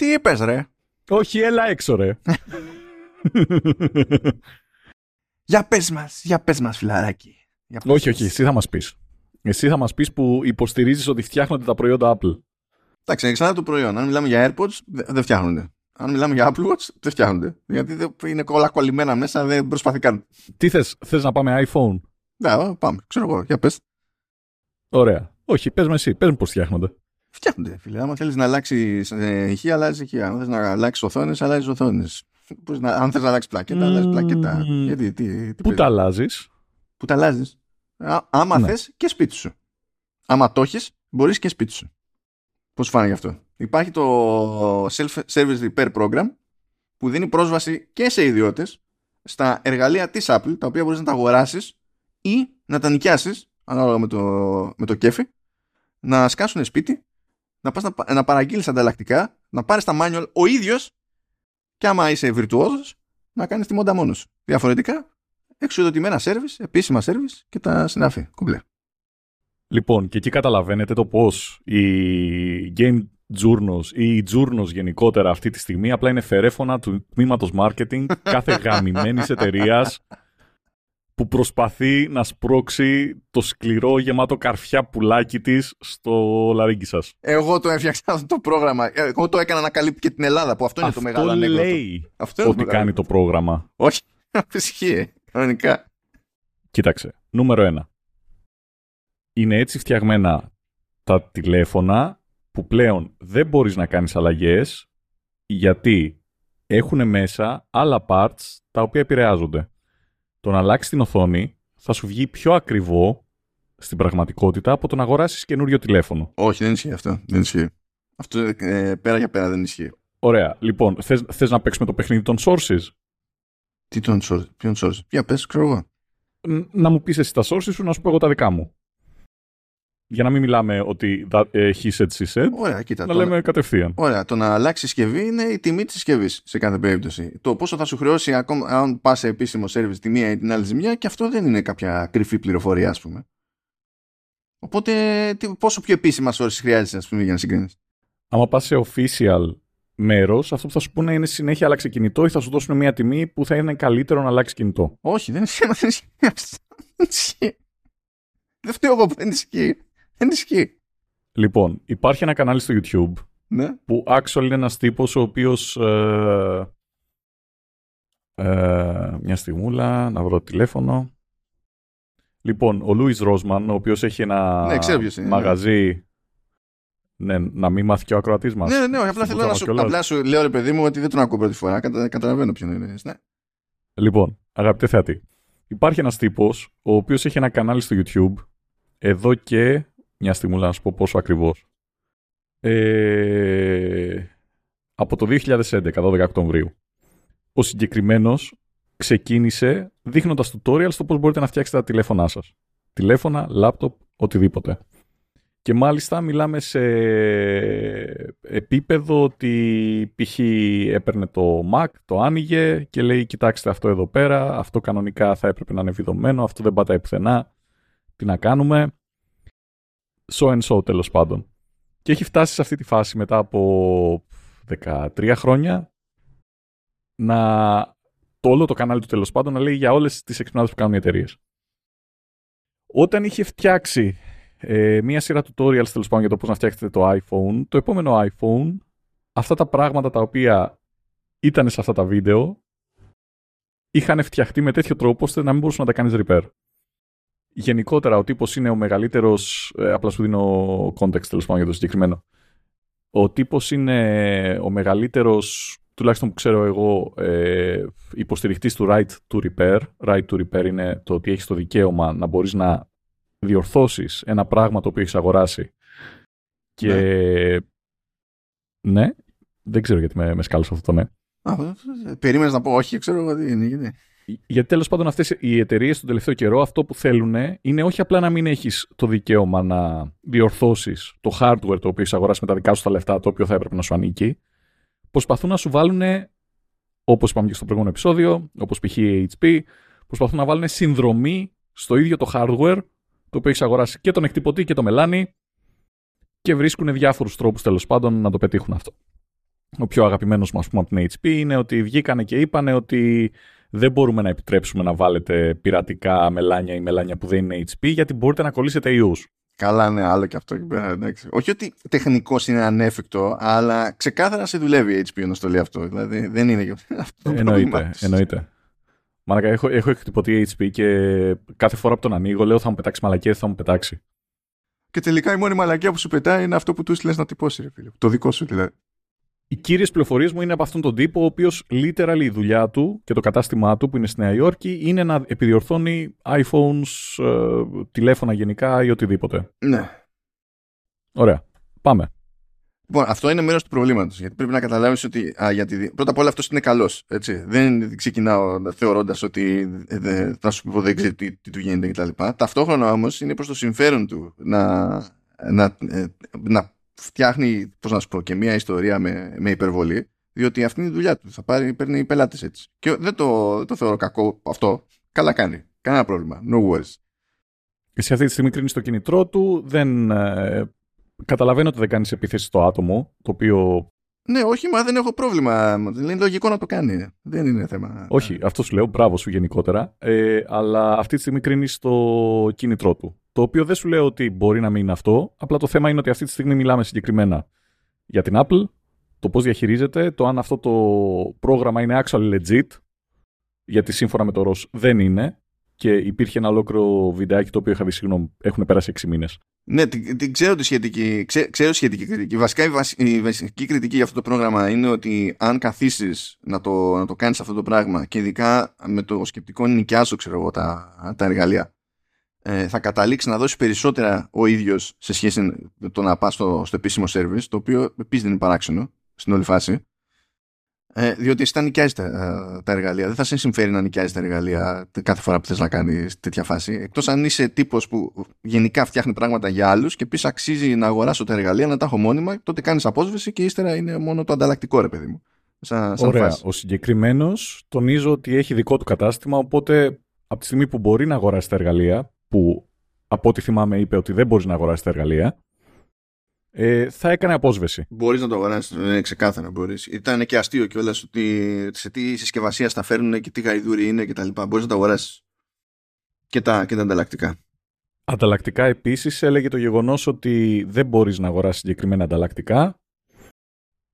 Τι είπες ρε; Όχι, έλα έξω ρε. Για πες μας, για πες μας φιλαράκι. Για πες όχι, μας. όχι, εσύ θα μας πεις. Εσύ θα μας πεις που υποστηρίζεις ότι φτιάχνονται τα προϊόντα Apple. Εντάξει, εξάρτητα το προϊόν. Αν μιλάμε για AirPods, δε- δεν φτιάχνονται. Αν μιλάμε για Apple Watch, δεν φτιάχνονται. Γιατί δεν- είναι όλα κολλημένα μέσα, δεν προσπαθεί καν. Τι θες, θες να πάμε iPhone; Ναι, πάμε. Ξέρω εγώ, για πες. Ωραία. Όχι, πες με εσύ, πες μου πώς φτιάχνονται. Φτιάχνονται, φίλε. Άμα θέλεις να αλλάξει ε, ηχεία, αλλάζει ηχεία. Αν θες να αλλάξεις οθόνες, αλλάζεις οθόνες. Αν θες να αλλάξεις πλακέτα, αλλάζεις πλακέτα. Μμμ. Γιατί, τι, τι Πού παίζει; τα αλλάζεις; Που τα αλλάζεις; Άμα Ναι. θες και σπίτι σου. Άμα το έχεις, μπορείς και σπίτι σου. Πώς φάνηκε αυτό; Υπάρχει το Self-Service Repair Program που δίνει πρόσβαση και σε ιδιώτες στα εργαλεία της Apple, τα οποία μπορείς να τα αγοράσεις ή να τα νοικιάσεις, ανάλογα με το, με το κέφι, να σκάσουν σπίτι, να πας να, πα- να παραγγείλεις ανταλλακτικά, να πάρεις τα manual ο ίδιος και άμα είσαι βιρτουόζος, να κάνεις τη μόντα μόνος σου. Διαφορετικά, εξουδοτημένα service, επίσημα service και τα συνάφη. Κουμπλέ. Λοιπόν, και εκεί καταλαβαίνετε το πώς η Game Journos ή η Journos γενικότερα αυτή τη στιγμή απλά είναι φερέφωνα του τμήματος marketing κάθε γαμημένης εταιρείας που προσπαθεί να σπρώξει το σκληρό γεμάτο καρφιά πουλάκι της στο λαρίγκι σας. Εγώ το έφτιαξα αυτό το πρόγραμμα. Εγώ το έκανα να καλύπτει και την Ελλάδα, που αυτό είναι το μεγάλο ανέκδοτο. λέει Αυτό είναι ότι μεγάλο κάνει το πρόγραμμα. Όχι, ισχύει. Κανονικά. Κοίταξε, νούμερο ένα. Είναι έτσι φτιαγμένα τα τηλέφωνα που πλέον δεν μπορείς να κάνεις αλλαγές γιατί έχουν μέσα άλλα parts τα οποία επηρεάζονται. Το να αλλάξει την οθόνη θα σου βγει πιο ακριβό στην πραγματικότητα από το να αγοράσεις καινούριο τηλέφωνο. Όχι, δεν ισχύει αυτό. Δεν ισχύει. Αυτό ε, πέρα για πέρα δεν ισχύει. Ωραία. Λοιπόν, θες, θες να παίξουμε το παιχνίδι των sources? Τι τον source, ποιον source. Για πες, ξέρω εγώ. Ν- Να μου πεις εσύ τα sources σου, να σου πω εγώ τα δικά μου. Για να μην μιλάμε ότι that, ε, he said, she said, Ωραία, κοίτα. να το- λέμε κατευθείαν. Ωραία, το να αλλάξει συσκευή είναι η τιμή της συσκευής σε κάθε περίπτωση. Το πόσο θα σου χρεώσει ακόμα αν πας σε επίσημο service τη μία ή την άλλη ζημιά και αυτό δεν είναι κάποια κρυφή πληροφορία, ας πούμε. Οπότε, τι, πόσο πιο επίσημα sources χρειάζεσαι, ας πούμε, για να συγκρίνεις; Άμα πας σε official μέρος, αυτό που θα σου πούνε είναι συνέχεια άλλαξε κινητό ή θα σου δώσουν μια τιμή που θα είναι καλύτερο να αλλάξει κινητό. Όχι, δεν ισχύει. Δεν ισχύει. αυτό. Δεν ισχύει. Δεν φταίω εγώ που δεν ισχύει. Δεν ισχύει. Λοιπόν, υπάρχει ένα κανάλι στο YouTube Ναι. που actually είναι ένας τύπος ο οποίος... Ε, ε, μια στιγμούλα, να βρω τηλέφωνο. Λοιπόν, ο Λούις Ρόσμαν, ο οποίος έχει ένα Ναι, ξέρω ποιος είναι, ναι. μαγαζί... Ναι, να μην μάθει και ο ακροατής μας. Ναι, ναι, ναι, όχι, απλά Στην θέλω να Μπουζάμα σου, κιόλας. απλά σου λέω, ρε παιδί μου, ότι δεν τον ακούω πρώτη φορά. Κατα, καταλαβαίνω ποιον είναι. Ναι. Λοιπόν, αγαπητέ θεατή, υπάρχει ένας τύπος ο οποίος έχει ένα κανάλι στο YouTube εδώ και μια στιγμή να σου πω πόσο ακριβώς. Ε, από το 2011, 12 Οκτωβρίου. Ο συγκεκριμένος ξεκίνησε δείχνοντας tutorial στο πώς μπορείτε να φτιάξετε τα τηλέφωνά σας. Τηλέφωνα, λάπτοπ, οτιδήποτε. Και μάλιστα μιλάμε σε επίπεδο ότι π.χ. έπαιρνε το Mac, το άνοιγε και λέει κοιτάξτε αυτό εδώ πέρα, αυτό κανονικά θα έπρεπε να είναι βιδωμένο, αυτό δεν πατάει πουθενά, τι να κάνουμε; So and so τέλος πάντων. Και έχει φτάσει σε αυτή τη φάση μετά από 13 χρόνια να το όλο το κανάλι του τέλος πάντων να λέει για όλες τις εξυπνάδες που κάνουν οι εταιρείες. Όταν είχε φτιάξει ε, μία σειρά tutorials τέλος πάντων για το πώς να φτιάξετε το iPhone, το επόμενο iPhone, αυτά τα πράγματα τα οποία ήταν σε αυτά τα βίντεο, είχαν φτιαχτεί με τέτοιο τρόπο ώστε να μην μπορούσες να τα κάνεις repair. Γενικότερα, ο τύπος είναι ο μεγαλύτερος, ε, απλά σου δίνω context τέλος πάντων για το συγκεκριμένο. Ο τύπος είναι ο μεγαλύτερος, τουλάχιστον που ξέρω εγώ, ε, υποστηριχτής του right to repair. Right to repair είναι το ότι έχεις το δικαίωμα να μπορείς να διορθώσεις ένα πράγμα το οποίο έχεις αγοράσει και ναι, δεν ξέρω γιατί με, με σκάλωσε αυτό το ναι. Α, περίμενες να πω όχι, ξέρω εγώ τι είναι. Γιατί. Γιατί τέλος πάντων αυτές οι εταιρείες τον τελευταίο καιρό αυτό που θέλουν είναι όχι απλά να μην έχεις το δικαίωμα να διορθώσεις το hardware το οποίο έχει αγοράσει με τα δικά σου τα λεφτά, το οποίο θα έπρεπε να σου ανήκει. Προσπαθούν να σου βάλουν, όπως είπαμε και στο προηγούμενο επεισόδιο, όπως π.χ. η HP, προσπαθούν να βάλουν συνδρομή στο ίδιο το hardware το οποίο έχεις αγοράσει και τον εκτυπωτή και το μελάνι και βρίσκουν διάφορους τρόπους τέλος πάντων να το πετύχουν αυτό. ο πιο αγαπημένος μας πούμε από την HP είναι ότι βγήκανε και είπανε ότι δεν μπορούμε να επιτρέψουμε να βάλετε πειρατικά μελάνια ή μελάνια που δεν είναι HP γιατί μπορείτε να κολλήσετε ιούς. Καλά, ναι, άλλο και αυτό εκεί πέρα. Εντάξει. Όχι ότι τεχνικώ είναι ανέφικτο, αλλά ξεκάθαρα σε δουλεύει η HP να το λέει αυτό. Δηλαδή δεν είναι αυτό. Εννοείται. εννοείται. Μαλάκα, έχω, έχω εκτυπωτεί HP και κάθε φορά που τον ανοίγω λέω θα μου πετάξει μαλακία, θα μου πετάξει. Και τελικά η μόνη μαλακία που σου πετάει είναι αυτό που του λες να τυπώσει, ρε φίλε. Το δικό σου δηλαδή. Οι κύριες πληροφορίες μου είναι από αυτόν τον τύπο, ο οποίος literally η δουλειά του και το κατάστημά του που είναι στη Νέα Υόρκη είναι να επιδιορθώνει iPhones, ε, τηλέφωνα γενικά ή οτιδήποτε. Ναι. Ωραία. Πάμε. Λοιπόν, αυτό είναι μέρος του προβλήματος. Γιατί πρέπει να καταλάβεις ότι. Α, γιατί, πρώτα απ' όλα αυτός είναι καλός. Δεν ξεκινάω θεωρώντας ότι ε, θα σου πω δεν ξέρει τι, τι του γίνεται κτλ. Ταυτόχρονα όμως είναι προς το συμφέρον του να, να, ε, να φτιάχνει, πώς να σου πω, και μια ιστορία με, με υπερβολή. Διότι αυτή είναι η δουλειά του. Θα πάρει, παίρνει πελάτες έτσι. Και δεν το, το θεωρώ κακό αυτό. Καλά κάνει. Κανένα πρόβλημα. No worries. Εσύ αυτή τη στιγμή κρίνεις το κινητρό του, δεν ε, Καταλαβαίνω ότι δεν κάνεις επίθεση στο άτομο, το οποίο. Ναι, όχι, μα δεν έχω πρόβλημα. Είναι λογικό να το κάνει. Δεν είναι θέμα. Όχι, αυτό σου λέω, μπράβο σου γενικότερα. Ε, αλλά αυτή τη στιγμή κρίνεις το κίνητρό του. Το οποίο δεν σου λέω ότι μπορεί να μην είναι αυτό. Απλά το θέμα είναι ότι αυτή τη στιγμή μιλάμε συγκεκριμένα για την Apple, το πώς διαχειρίζεται, το αν αυτό το πρόγραμμα είναι actually legit. Γιατί σύμφωνα με το ROS δεν είναι. Και υπήρχε ένα ολόκληρο βιντεάκι το οποίο είχα δει, συγγνώμη, έχουν πέρασει 6 μήνες. Ναι, την, την ξέρω τη σχετική, ξέ, ξέρω σχετική κριτική. Βασικά η, βασική κριτική για αυτό το πρόγραμμα είναι ότι αν καθίσεις να το, να το κάνεις αυτό το πράγμα και ειδικά με το σκεπτικό νοικιάζω ξέρω εγώ τα, τα εργαλεία ε, θα καταλήξεις να δώσεις περισσότερα ο ίδιος σε σχέση με το να πας στο, στο επίσημο service το οποίο επίσης δεν είναι παράξενο στην όλη φάση ε, διότι εσύ θα νοικιάζεις τα, ε, τα, εργαλεία. Δεν θα σε συμφέρει να νοικιάζεις τα εργαλεία κάθε φορά που θες να κάνεις τέτοια φάση. Εκτός αν είσαι τύπος που γενικά φτιάχνει πράγματα για άλλους και επίση αξίζει να αγοράσω τα εργαλεία, να τα έχω μόνιμα, τότε κάνεις απόσβεση και ύστερα είναι μόνο το ανταλλακτικό, ρε παιδί μου. Σαν, σαν Ωραία. Φάση. Ο συγκεκριμένος τονίζω ότι έχει δικό του κατάστημα, οπότε από τη στιγμή που μπορεί να αγοράσει τα εργαλεία, που από ό,τι θυμάμαι είπε ότι δεν μπορείς να αγοράσεις τα εργαλεία, ε, θα έκανε απόσβεση. Μπορείς να το αγοράσεις, ναι, ξεκάθαρα μπορείς. Ήταν και αστείο κιόλας ότι σε τι συσκευασία τα φέρνουν και τι γαϊδούρι είναι κτλ. Μπορείς να το αγοράσεις. Και τα, και τα ανταλλακτικά. Ανταλλακτικά επίσης έλεγε το γεγονός ότι δεν μπορείς να αγοράσεις συγκεκριμένα ανταλλακτικά.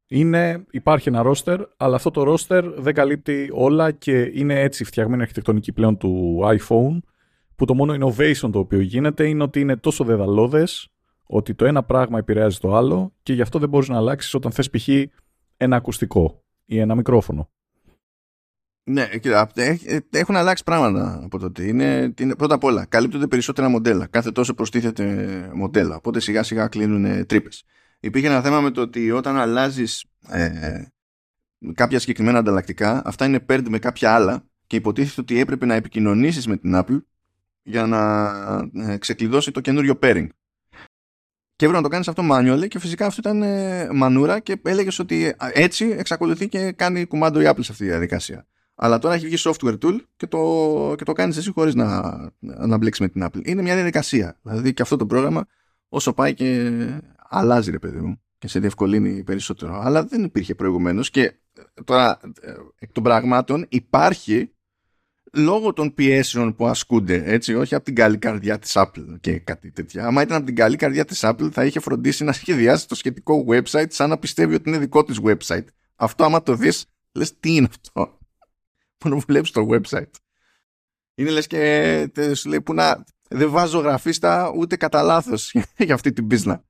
Είναι, υπάρχει ένα ρόστερ, αλλά αυτό το ρόστερ δεν καλύπτει όλα και είναι έτσι φτιαγμένη αρχιτεκτονική πλέον του iPhone, που το μόνο innovation το οποίο γίνεται είναι ότι είναι τόσο δεδαλώδες ότι το ένα πράγμα επηρεάζει το άλλο και γι' αυτό δεν μπορείς να αλλάξεις όταν θες π.χ. ένα ακουστικό ή ένα μικρόφωνο. Ναι, κοίτα, έχουν αλλάξει πράγματα από τότε. Είναι, είναι, πρώτα απ' όλα, καλύπτονται περισσότερα μοντέλα. Κάθε τόσο προστίθεται μοντέλα. Οπότε σιγά σιγά κλείνουν τρύπες. Υπήρχε ένα θέμα με το ότι όταν αλλάζεις ε, κάποια συγκεκριμένα ανταλλακτικά, αυτά είναι paired με κάποια άλλα και υποτίθεται ότι έπρεπε να επικοινωνήσεις με την Apple για να ε, ξεκλειδώσει το καινούριο pairing. Και έπρεπε να το κάνεις αυτό manual και φυσικά αυτό ήταν ε, μανούρα και έλεγες ότι έτσι εξακολουθεί και κάνει κουμάντο η Apple σε αυτή τη διαδικασία. Αλλά τώρα έχει βγει software tool και το, και το κάνεις εσύ χωρίς να, να μπλέξεις με την Apple. Είναι μια διαδικασία. Δηλαδή και αυτό το πρόγραμμα όσο πάει και αλλάζει, ρε παιδί μου, και σε διευκολύνει περισσότερο. Αλλά δεν υπήρχε προηγουμένως και ε, τώρα ε, εκ των πραγμάτων υπάρχει λόγω των πιέσεων που ασκούνται, έτσι, όχι από την καλή καρδιά της Apple και κάτι τέτοια. Άμα ήταν από την καλή καρδιά της Apple θα είχε φροντίσει να σχεδιάσει το σχετικό website σαν να πιστεύει ότι είναι δικό της website. Αυτό άμα το δεις, λες τι είναι αυτό; Μόνο βλέπεις το website. Είναι λες και σου λέει που να δεν βάζω γραφίστα ούτε κατά λάθος για αυτή την πίσνα.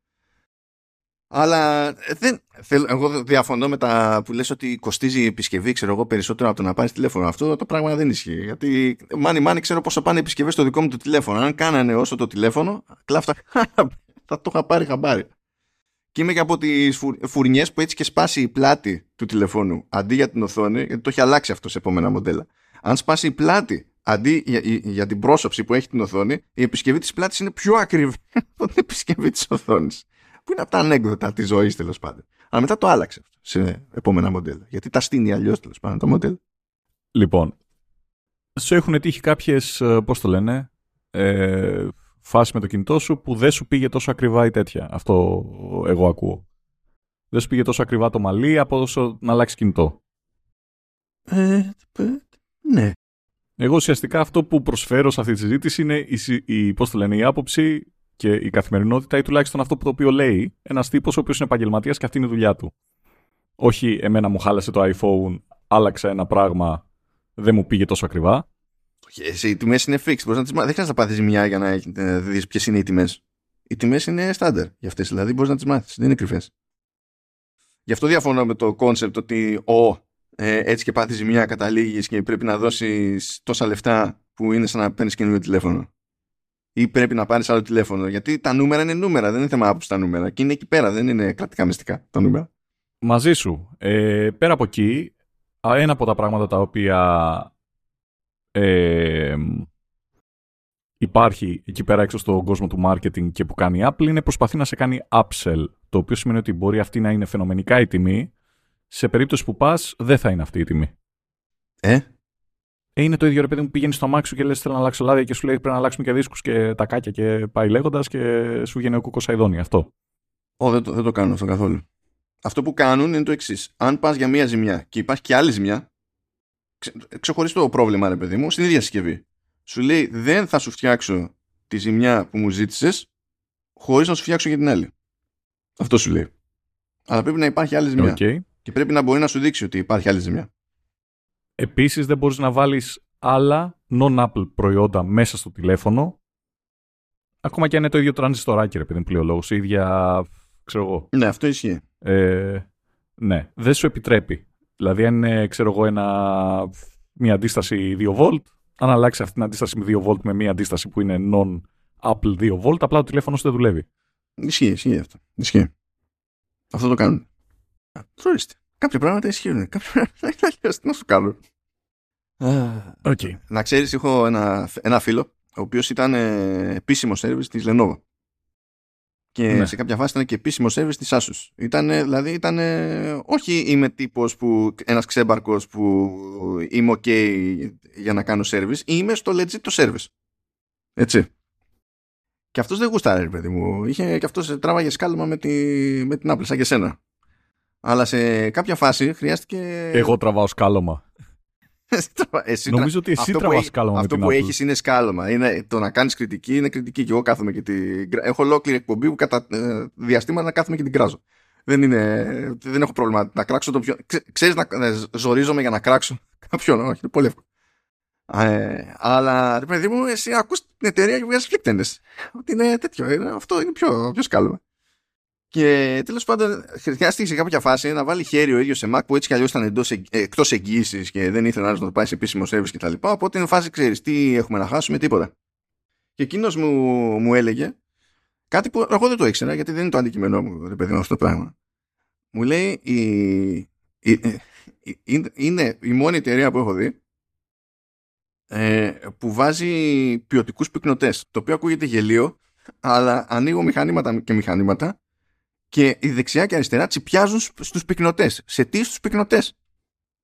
Αλλά ε, δεν, θέλω, εγώ διαφωνώ με τα που λες ότι κοστίζει η επισκευή ξέρω εγώ, περισσότερο από το να πάρεις τηλέφωνο. Αυτό το πράγμα δεν ισχύει. Γιατί μάνι μάνι ξέρω πόσο πάνε επισκευές στο δικό μου το τηλέφωνο. Αν κάνανε όσο το τηλέφωνο, κλάφτα θα το είχα πάρει χαμπάρι. Και είμαι και από τις φουρνιές που έτσι και σπάσει η πλάτη του τηλεφώνου αντί για την οθόνη, γιατί το έχει αλλάξει αυτό σε επόμενα μοντέλα. Αν σπάσει η πλάτη αντί για, για την πρόσωψη που έχει την οθόνη, η επισκευή της πλάτης είναι πιο ακριβή από την επισκευή της οθόνης που είναι από τα ανέκδοτα της ζωής τέλος πάντων. Αλλά μετά το άλλαξε αυτό σε επόμενα μοντέλα. Γιατί τα στείνει αλλιώς τέλος πάντων το μοντέλο. Λοιπόν, σου έχουν τύχει κάποιες, ε, πώς το λένε, ε, φάση με το κινητό σου που δεν σου πήγε τόσο ακριβά ή τέτοια. Αυτό εγώ ακούω. Δεν σου πήγε τόσο ακριβά το μαλλί από όσο να αλλάξει κινητό. Ε, ναι. Εγώ ουσιαστικά αυτό που προσφέρω σε αυτή τη συζήτηση είναι η, η, πώς το λένε, η άποψη και η καθημερινότητα ή τουλάχιστον αυτό που το οποίο λέει ένας τύπος ο οποίος είναι επαγγελματίας και αυτή είναι η δουλειά του. Όχι εμένα μου χάλασε το iPhone, άλλαξε ένα πράγμα, δεν μου πήγε τόσο ακριβά. Εσύ, οι τιμές είναι fixed. Μπορείς να τις... Δεν χρειάζεται να πάθεις ζημιά για να δεις ποιες είναι οι τιμές. Οι τιμές είναι στάνταρ για αυτές, δηλαδή μπορείς να τις μάθεις. Δεν είναι κρυφές. Γι' αυτό διαφωνώ με το κόνσεπτ ότι ο, ε, έτσι και πάθεις ζημιά καταλήγεις και πρέπει να δώσεις τόσα λεφτά που είναι σαν να παίρνεις καινούριο τηλέφωνο. Ή πρέπει να πάρεις άλλο τηλέφωνο. Γιατί τα νούμερα είναι νούμερα, δεν είναι θέμα άποψης τα νούμερα. Και είναι εκεί πέρα, δεν είναι κρατικά μυστικά τα νούμερα. Μαζί σου. Ε, πέρα από εκεί, ένα από τα πράγματα τα οποία ε, υπάρχει εκεί πέρα έξω στον κόσμο του marketing και που κάνει η Apple είναι προσπαθεί να σε κάνει upsell. Το οποίο σημαίνει ότι μπορεί αυτή να είναι φαινομενικά η τιμή. Σε περίπτωση που πας, δεν θα είναι αυτή η τιμή. Ε; Ε είναι το ίδιο ρε παιδί μου πηγαίνει στο αμάξι σου και λες: Θέλω να αλλάξω λάδια και σου λέει: Πρέπει να αλλάξουμε και δίσκους και τα κάκια και πάει λέγοντας και σου βγαίνει ο κουκοσαϊδόνι. Αυτό. Ω, δεν το, δεν το κάνω αυτό καθόλου. Αυτό που κάνουν είναι το εξής. Αν πας για μία ζημιά και υπάρχει και άλλη ζημιά, ξεχωριστό πρόβλημα, ρε παιδί μου, στην ίδια συσκευή. Σου λέει δεν θα σου φτιάξω τη ζημιά που μου ζήτησες χωρίς να σου φτιάξω για την άλλη. Αυτό σου λέει. Αλλά πρέπει να υπάρχει άλλη ζημιά. Okay. Και πρέπει να μπορεί να σου δείξει ότι υπάρχει άλλη ζημιά. Επίσης δεν μπορείς να βάλεις άλλα non-Apple προϊόντα μέσα στο τηλέφωνο. Ακόμα και αν είναι το ίδιο τρανζιστοράκι, ρε παιδί μου, πλέον η ίδια. ξέρω εγώ. Ναι, αυτό ισχύει. Ε, ναι, δεν σου επιτρέπει Δηλαδή, αν είναι, ξέρω εγώ, ένα, μια αντίσταση 2 volt, αν αλλάξει αυτή την αντίσταση με 2 volt με μια αντίσταση που είναι non-Apple 2 volt, απλά το τηλέφωνο σου δεν δουλεύει. Ισχύει, ισχύει αυτό. Ισχύει. Αυτό το κάνουν. Τρώστε. Κάποια πράγματα ισχύουν. Κάποια πράγματα να σου κάνουν. Okay. Να ξέρεις, έχω ένα, ένα φίλο, ο οποίος ήταν ε, επίσημο service της Lenovo και ναι. σε κάποια φάση ήταν και επίσημο service της Asus. Ήταν, δηλαδή ήταν, όχι είμαι τύπος που, ένας ξέμπαρκος που είμαι ok για να κάνω service, είμαι στο legit το service. Έτσι. Και αυτός δεν γούσταρε, παιδί μου. Είχε, και αυτός τράβαγε σκάλωμα με, τη, με την Apple, σαν και σένα. Αλλά σε κάποια φάση χρειάστηκε... Εγώ τραβάω σκάλωμα. εσύ Νομίζω ότι εσύ τραβάς σκάλωμα. Αυτό που έχεις είναι σκάλωμα. Είναι, το να κάνεις κριτική είναι κριτική. Και εγώ κάθομαι και την. Έχω ολόκληρη εκπομπή που κατά ε, διαστήματα να κάθομαι και την κράζω. Δεν, είναι, δεν έχω πρόβλημα να κράξω τον πιο. Ξέρεις να ε, ζορίζομαι για να κράξω κάποιον. Όχι, είναι πολύ εύκολο. Ε, αλλά ρε παιδί μου, εσύ ακούς την εταιρεία και βγάζεις φλίκτενε. Ότι είναι τέτοιο. Είναι, αυτό είναι πιο, πιο σκάλωμα. Και τέλος πάντων, χρειάστηκε σε κάποια φάση να βάλει χέρι ο ίδιος σε Mac που έτσι κι αλλιώς ήταν εκτός εγγύησης και δεν ήθελε να το πάει σε επίσημο service κτλ. Οπότε είναι φάση, ξέρεις, τι έχουμε να χάσουμε, τίποτα. Και εκείνος μου, μου έλεγε κάτι που εγώ δεν το ήξερα γιατί δεν είναι το αντικείμενό μου, ρε παιδί μου, αυτό το πράγμα. Μου λέει, η, η, η, είναι η μόνη εταιρεία που έχω δει ε, που βάζει ποιοτικούς πυκνοτέ. Το οποίο ακούγεται γελίο, αλλά ανοίγω μηχανήματα και μηχανήματα και η δεξιά και η αριστερά τσιπιάζουν στους πυκνοτές. Σε τι στους πυκνοτές.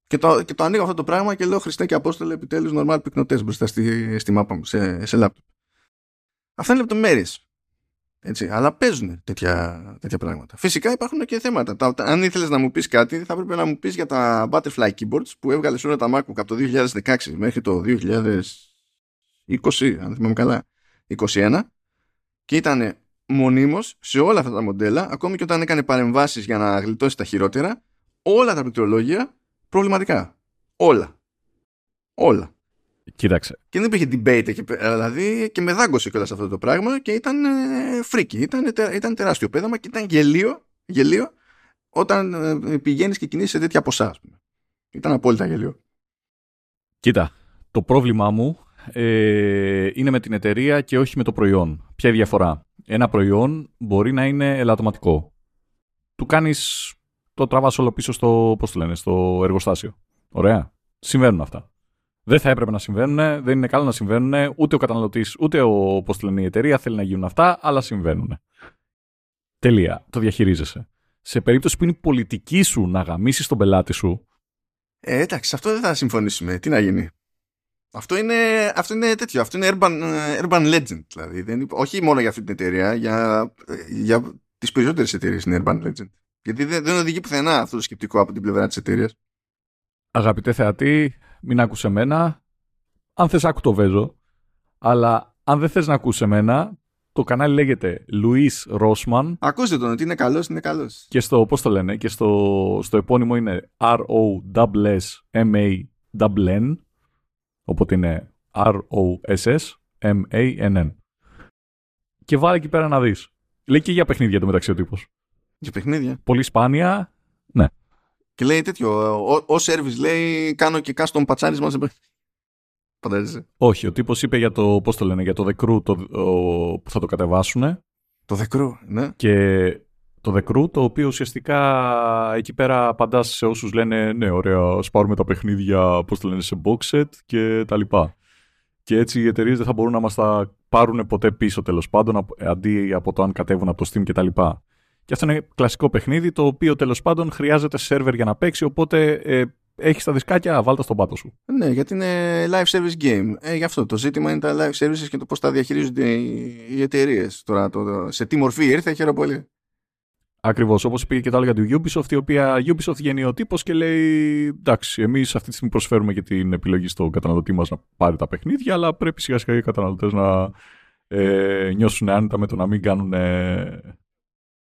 Και το, και το ανοίγω αυτό το πράγμα και λέω Χριστέ και Απόστολε επιτέλους normal πυκνοτές μπροστά στη, στη μάπα μου, σε, σε laptop. Αυτά είναι λεπτομέρειες. Έτσι, αλλά παίζουν τέτοια, τέτοια πράγματα. Φυσικά υπάρχουν και θέματα. Τα, αν ήθελες να μου πεις κάτι, θα έπρεπε να μου πεις για τα Butterfly Keyboards που έβγαλες όλα τα MacBook από το 2016 μέχρι το 2020, αν θυμάμαι καλά, 21 και ήταν μονίμως σε όλα αυτά τα μοντέλα, ακόμη και όταν έκανε παρεμβάσεις για να γλιτώσει τα χειρότερα, όλα τα πληκτρολόγια προβληματικά. Όλα. Όλα. Κοίταξε. Και δεν υπήρχε debate εκεί πέρα, δηλαδή και με δάγκωσε κιόλας αυτό το πράγμα και ήταν ε, φρίκι. Ήταν, ήταν τεράστιο πέδαμα και ήταν γελίο, γελίο όταν ε, πηγαίνεις και κινείσαι σε τέτοια ποσά, ας πούμε. Ήταν απόλυτα γελίο. Κοίτα, το πρόβλημά μου ε, είναι με την εταιρεία και όχι με το προϊόν. Ποια η διαφορά; Ένα προϊόν μπορεί να είναι ελαττωματικό. Του κάνεις, το τραβάς όλο πίσω στο, πώς το λένε, στο εργοστάσιο. Ωραία. Συμβαίνουν αυτά. Δεν θα έπρεπε να συμβαίνουν, δεν είναι καλό να συμβαίνουν, ούτε ο καταναλωτής, ούτε ο, πώς το λένε, η εταιρεία θέλει να γίνουν αυτά, αλλά συμβαίνουν. Τελεία. Το διαχειρίζεσαι. Σε περίπτωση που είναι η πολιτική σου να γαμίσεις τον πελάτη σου. Ε, εντάξει, αυτό δεν θα συμφωνήσουμε. Τι να γίνει. Αυτό είναι, αυτό είναι τέτοιο, αυτό είναι urban, urban legend. Δηλαδή. Δεν, όχι μόνο για αυτή την εταιρεία, για, για τις περισσότερες εταιρείες είναι urban legend. Γιατί δεν, δεν οδηγεί πουθενά αυτό το σκεπτικό από την πλευρά της εταιρείας. Αγαπητέ θεατή, μην άκουσε εμένα. Αν θες άκου το βέζο. Αλλά αν δεν θες να ακούσει εμένα, το κανάλι λέγεται Λουίς Ρόσμαν. Ακούστε τον ότι είναι καλός, είναι καλός. Και στο, πώς το λένε, και στο, στο επώνυμο είναι R-O-S-S-M-A-N. Οπότε είναι R-O-S-S-M-A-N-N. Και βάλε εκεί πέρα να δεις. Λέει και για παιχνίδια το μεταξύ ο τύπος. Για παιχνίδια. Πολύ σπάνια. Ναι. Και λέει τέτοιο, ο, ο service λέει κάνω και custom πατσάρισμα σε παιχνίδια. Φαντάζεσαι. Όχι, ο τύπος είπε για το, πώς το λένε, για το The Crew το, ο, που θα το κατεβάσουν. Το The Crew, ναι. Και το The Crew, το οποίο ουσιαστικά εκεί πέρα απαντάς σε όσους λένε ναι, ωραία, σπάρουμε τα παιχνίδια, πώς το λένε, σε box set και τα λοιπά. Και έτσι οι εταιρείες δεν θα μπορούν να μας τα πάρουν ποτέ πίσω τέλος πάντων, αντί από το αν κατέβουν από το Steam και τα λοιπά. Και αυτό είναι κλασικό παιχνίδι, το οποίο τέλος πάντων χρειάζεται σερβερ για να παίξει, οπότε ε, έχεις τα δισκάκια, βάλτα στον πάτο σου. Ναι, γιατί είναι live service game. Ε, γι' αυτό το ζήτημα είναι τα live services και το πώς τα διαχειρίζονται οι εταιρείες. Τώρα, το, σε τι μορφή ήρθε, χαίρομαι πολύ. Ακριβώς. Όπως πήγε και το άλλο για το Ubisoft, η οποία Ubisoft βγαίνει ο τύπος και λέει: Εντάξει, εμείς αυτή τη στιγμή προσφέρουμε και την επιλογή στον καταναλωτή μας να πάρει τα παιχνίδια, αλλά πρέπει σιγά σιγά οι καταναλωτές να ε, νιώσουν άνετα με το να μην κάνουν